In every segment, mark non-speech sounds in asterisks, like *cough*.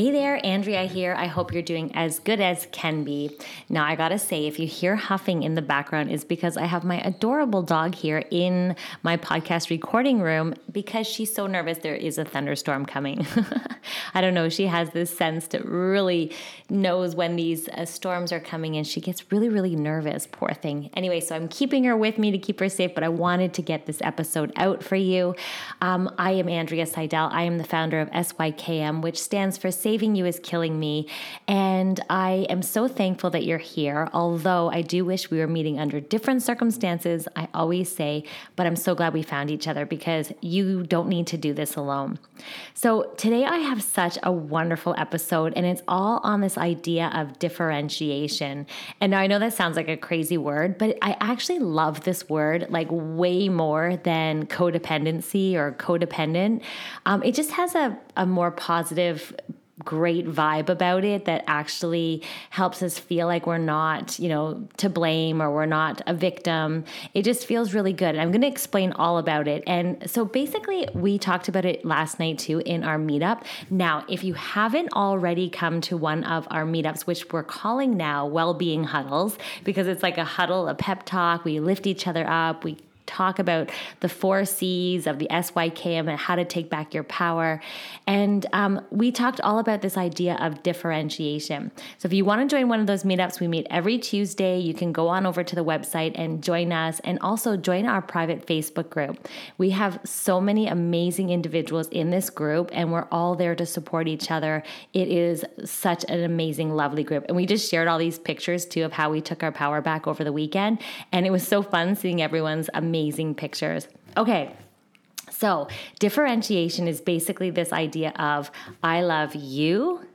Hey there, Andrea here. I hope you're doing as good as can be. Now, I gotta say, if you hear huffing in the background, is because I have my adorable dog here in my podcast recording room because she's so nervous there is a thunderstorm coming. *laughs* I don't know, she has this sense that really knows when these uh, storms are coming and she gets really, really nervous, poor thing. Anyway, so I'm keeping her with me to keep her safe, but I wanted to get this episode out for you. Um, I am Andrea Seydel. I am the founder of SYKM, which stands for saving you is killing me. And I am so thankful that you're here. Although I do wish we were meeting under different circumstances, I always say, but I'm so glad we found each other because you don't need to do this alone. So today I have such a wonderful episode, and it's all on this idea of differentiation. And I know that sounds like a crazy word, but I actually love this word like way more than codependency or codependent. Um, it just has a, a more positive great vibe about it that actually helps us feel like we're not, you know, to blame or we're not a victim. It just feels really good. And I'm going to explain all about it. And so basically, we talked about it last night too in our meetup. Now, if you haven't already come to one of our meetups, which we're calling now well-being huddles because it's like a huddle, a pep talk, we lift each other up, we talk about the four C's of the SYKM and how to take back your power. And um, we talked all about this idea of differentiation. So if you want to join one of those meetups, we meet every Tuesday. You can go on over to the website and join us and also join our private Facebook group. We have so many amazing individuals in this group and we're all there to support each other. It is such an amazing, lovely group. And we just shared all these pictures too of how we took our power back over the weekend. And it was so fun seeing everyone's amazing amazing pictures. Okay. So, differentiation is basically this idea of I love you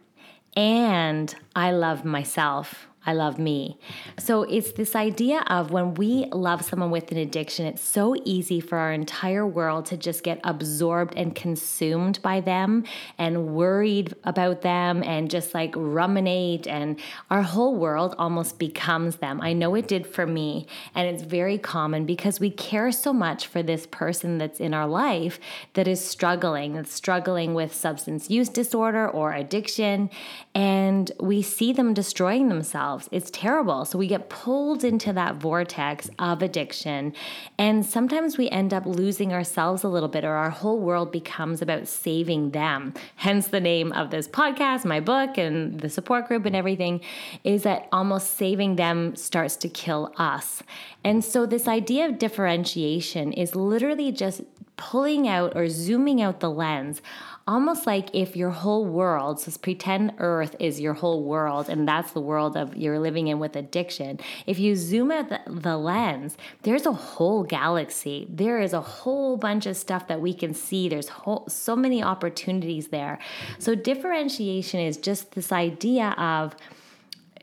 and I love myself I love me. So it's this idea of when we love someone with an addiction, it's so easy for our entire world to just get absorbed and consumed by them and worried about them and just like ruminate. And our whole world almost becomes them. I know it did for me. And it's very common because we care so much for this person that's in our life that is struggling, that's struggling with substance use disorder or addiction. And we see them destroying themselves ourselves. It's terrible. So we get pulled into that vortex of addiction. And sometimes we end up losing ourselves a little bit, or our whole world becomes about saving them. Hence the name of this podcast, my book, and the support group, and everything is that almost saving them starts to kill us. And so this idea of differentiation is literally just pulling out or zooming out the lens almost like if your whole world, so pretend Earth is your whole world, and that's the world of you're living in with addiction. If you zoom out the, the lens, there's a whole galaxy. There is a whole bunch of stuff that we can see. There's whole, so many opportunities there. So differentiation is just this idea of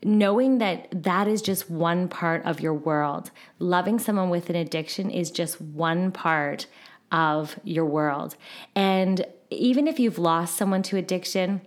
knowing that that is just one part of your world. Loving someone with an addiction is just one part of your world. And even if you've lost someone to addiction,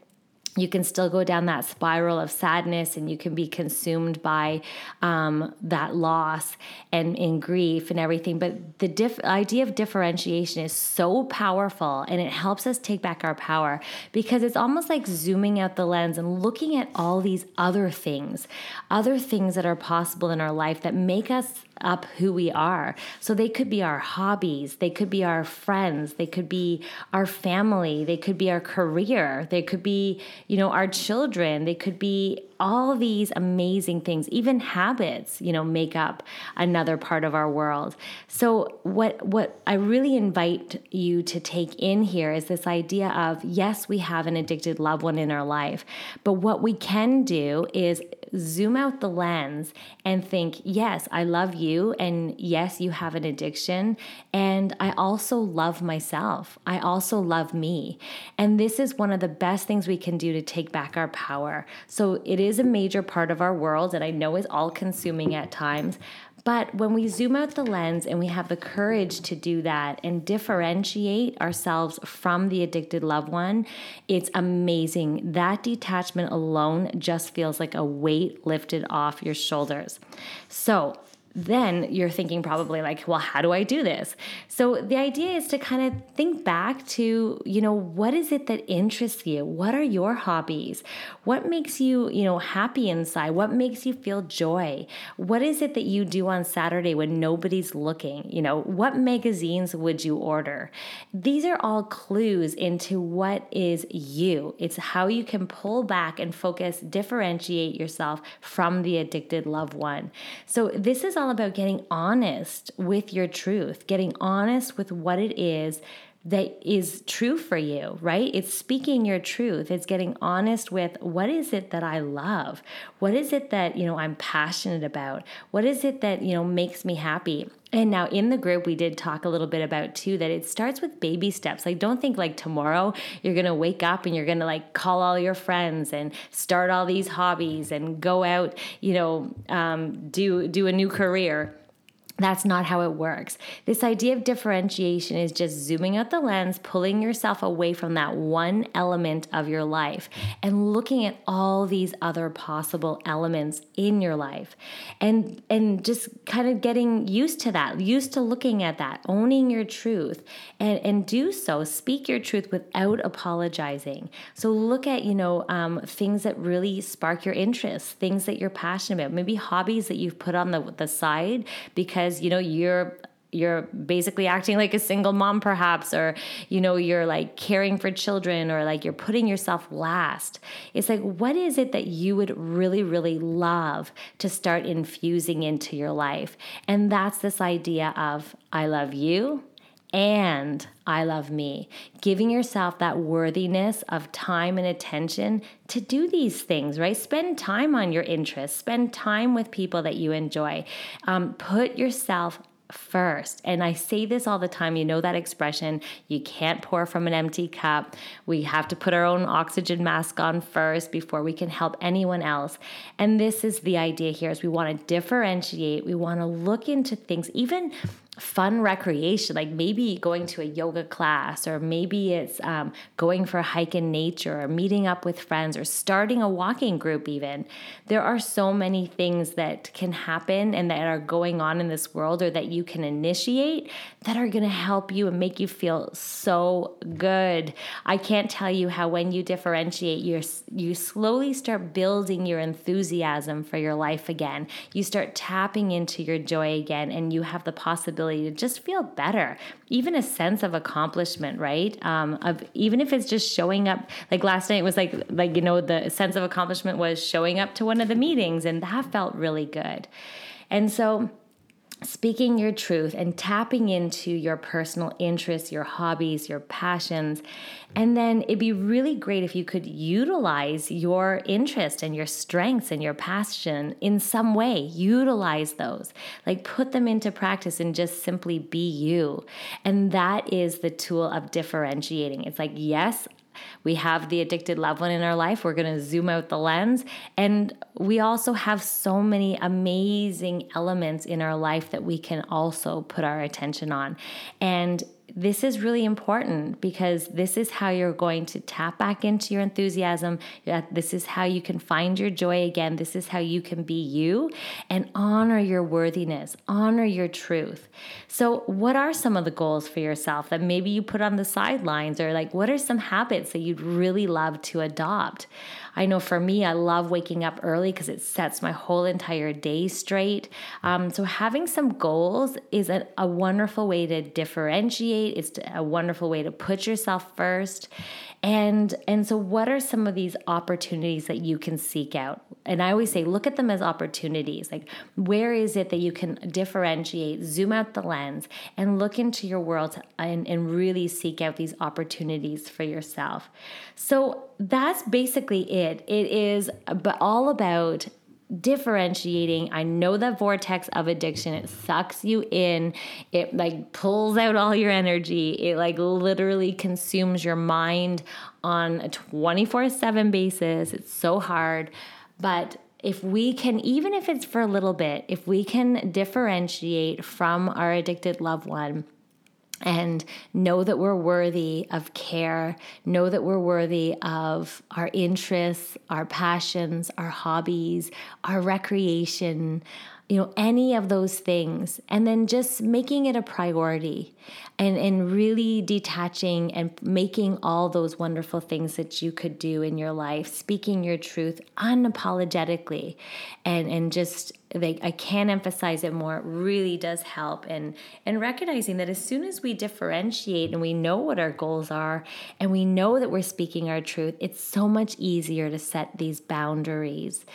you can still go down that spiral of sadness and you can be consumed by um, that loss and in grief and everything. But the idea of differentiation is so powerful and it helps us take back our power because it's almost like zooming out the lens and looking at all these other things, other things that are possible in our life that make us up who we are. So they could be our hobbies, they could be our friends, they could be our family, they could be our career, they could be, you know, our children, they could be all these amazing things, even habits, you know, make up another part of our world. So what what I really invite you to take in here is this idea of yes, we have an addicted loved one in our life, but what we can do is zoom out the lens and think, yes, I love you and yes, you have an addiction and I also love myself. I also love me. And this is one of the best things we can do to take back our power. So it is a major part of our world and I know is all consuming at times. But when we zoom out the lens and we have the courage to do that and differentiate ourselves from the addicted loved one, it's amazing. That detachment alone just feels like a weight lifted off your shoulders. So, then you're thinking probably like, well, how do I do this? So the idea is to kind of think back to, you know, what is it that interests you? What are your hobbies? What makes you, you know, happy inside? What makes you feel joy? What is it that you do on Saturday when nobody's looking? You know, what magazines would you order? These are all clues into what is you. It's how you can pull back and focus, differentiate yourself from the addicted loved one. So this is all all about getting honest with your truth, getting honest with what it is that is true for you, right? It's speaking your truth. It's getting honest with what is it that I love? What is it that, you know, I'm passionate about? What is it that, you know, makes me happy? And now in the group, we did talk a little bit about too that it starts with baby steps. Like, don't think like tomorrow you're to wake up and you're to like call all your friends and start all these hobbies and go out, you know, um, do do a new career that's not how it works. This idea of differentiation is just zooming out the lens, pulling yourself away from that one element of your life and looking at all these other possible elements in your life. And and just kind of getting used to that, used to looking at that, owning your truth and and do so, speak your truth without apologizing. So look at, you know, um, things that really spark your interest, things that you're passionate about, maybe hobbies that you've put on the the side because because you know you're you're basically acting like a single mom perhaps or you know you're like caring for children or like you're putting yourself last. It's like what is it that you would really really love to start infusing into your life? And that's this idea of i love you and I love me. Giving yourself that worthiness of time and attention to do these things, right? Spend time on your interests, spend time with people that you enjoy. Um, put yourself first. And I say this all the time. You know that expression you can't pour from an empty cup. We have to put our own oxygen mask on first before we can help anyone else. And this is the idea here is we want to differentiate. We want to look into things even fun recreation, like maybe going to a yoga class, or maybe it's um, going for a hike in nature, or meeting up with friends, or starting a walking group, even. There are so many things that can happen and that are going on in this world, or that you can initiate that are going to help you and make you feel so good. I can't tell you how when you differentiate, you you slowly start building your enthusiasm for your life again. You start tapping into your joy again, and you have the possibility ability to just feel better, even a sense of accomplishment, right? Um, of even if it's just showing up. Like last night it was like like you know the sense of accomplishment was showing up to one of the meetings, and that felt really good. And so speaking your truth and tapping into your personal interests, your hobbies, your passions. And then it'd be really great if you could utilize your interest and your strengths and your passion in some way. Utilize those, like put them into practice and just simply be you. And that is the tool of differentiating. It's like, yes, we have the addicted loved one in our life. We're going to zoom out the lens. And we also have so many amazing elements in our life that we can also put our attention on. And this is really important because this is how you're going to tap back into your enthusiasm. This is how you can find your joy again. This is how you can be you and honor your worthiness, honor your truth. So, what are some of the goals for yourself that maybe you put on the sidelines, or like what are some habits that you'd really love to adopt? I know for me, I love waking up early because it sets my whole entire day straight. Um, so having some goals is a, a wonderful way to differentiate. It's a wonderful way to put yourself first. And and so what are some of these opportunities that you can seek out? And I always say look at them as opportunities. Like where is it that you can differentiate, zoom out the lens and look into your world and, and really seek out these opportunities for yourself. So that's basically it. It is but all about differentiating. I know that vortex of addiction, it sucks you in. It like pulls out all your energy. It like literally consumes your mind on a 24/7 basis. It's so hard. But if we can, even if it's for a little bit, if we can differentiate from our addicted loved one, and know that we're worthy of care, know that we're worthy of our interests, our passions, our hobbies, our recreation, you know, any of those things, and then just making it a priority and, and really detaching and making all those wonderful things that you could do in your life, speaking your truth unapologetically, and, and just they, I can't emphasize it more. It really does help, and and recognizing that as soon as we differentiate and we know what our goals are, and we know that we're speaking our truth, it's so much easier to set these boundaries.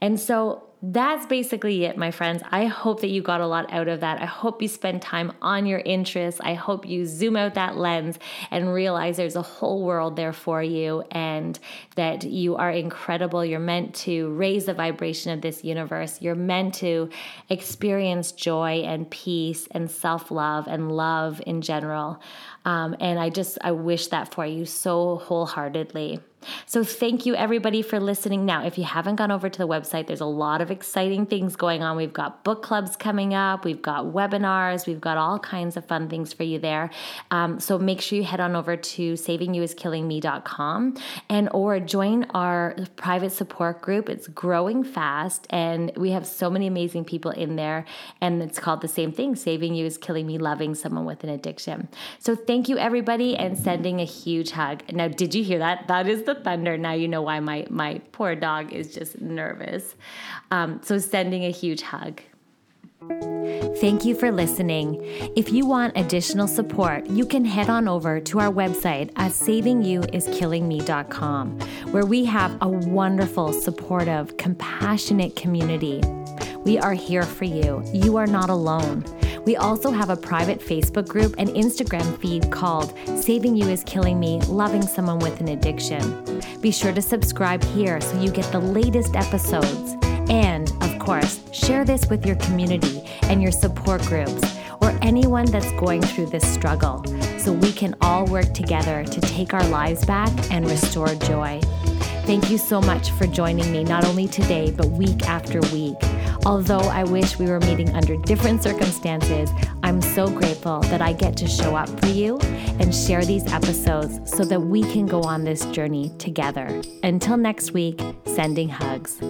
And so that's basically it, my friends. I hope that you got a lot out of that. I hope you spend time on your interests. I hope you zoom out that lens and realize there's a whole world there for you and that you are incredible. You're meant to raise the vibration of this universe. You're meant to experience joy and peace and self love and love in general. Um, and I just, I wish that for you so wholeheartedly. So, thank you everybody for listening. Now, if you haven't gone over to the website, there's a lot of exciting things going on. We've got book clubs coming up, we've got webinars, we've got all kinds of fun things for you there. Um, so, make sure you head on over to savingyouiskillingme.com and or join our private support group. It's growing fast, and we have so many amazing people in there. And it's called the same thing Saving You is Killing Me, Loving Someone with an Addiction. So, thank you everybody, and sending a huge hug. Now, did you hear that? That is the thunder. Now you know why my my poor dog is just nervous. Um, so sending a huge hug. Thank you for listening. If you want additional support, you can head on over to our website at savingyouiskillingme.com, where we have a wonderful, supportive, compassionate community. We are here for you. You are not alone. We also have a private Facebook group and Instagram feed called Saving You is Killing Me Loving Someone with an Addiction. Be sure to subscribe here so you get the latest episodes. And, of course, share this with your community and your support groups or anyone that's going through this struggle so we can all work together to take our lives back and restore joy. Thank you so much for joining me, not only today, but week after week. Although I wish we were meeting under different circumstances, I'm so grateful that I get to show up for you and share these episodes so that we can go on this journey together. Until next week, sending hugs.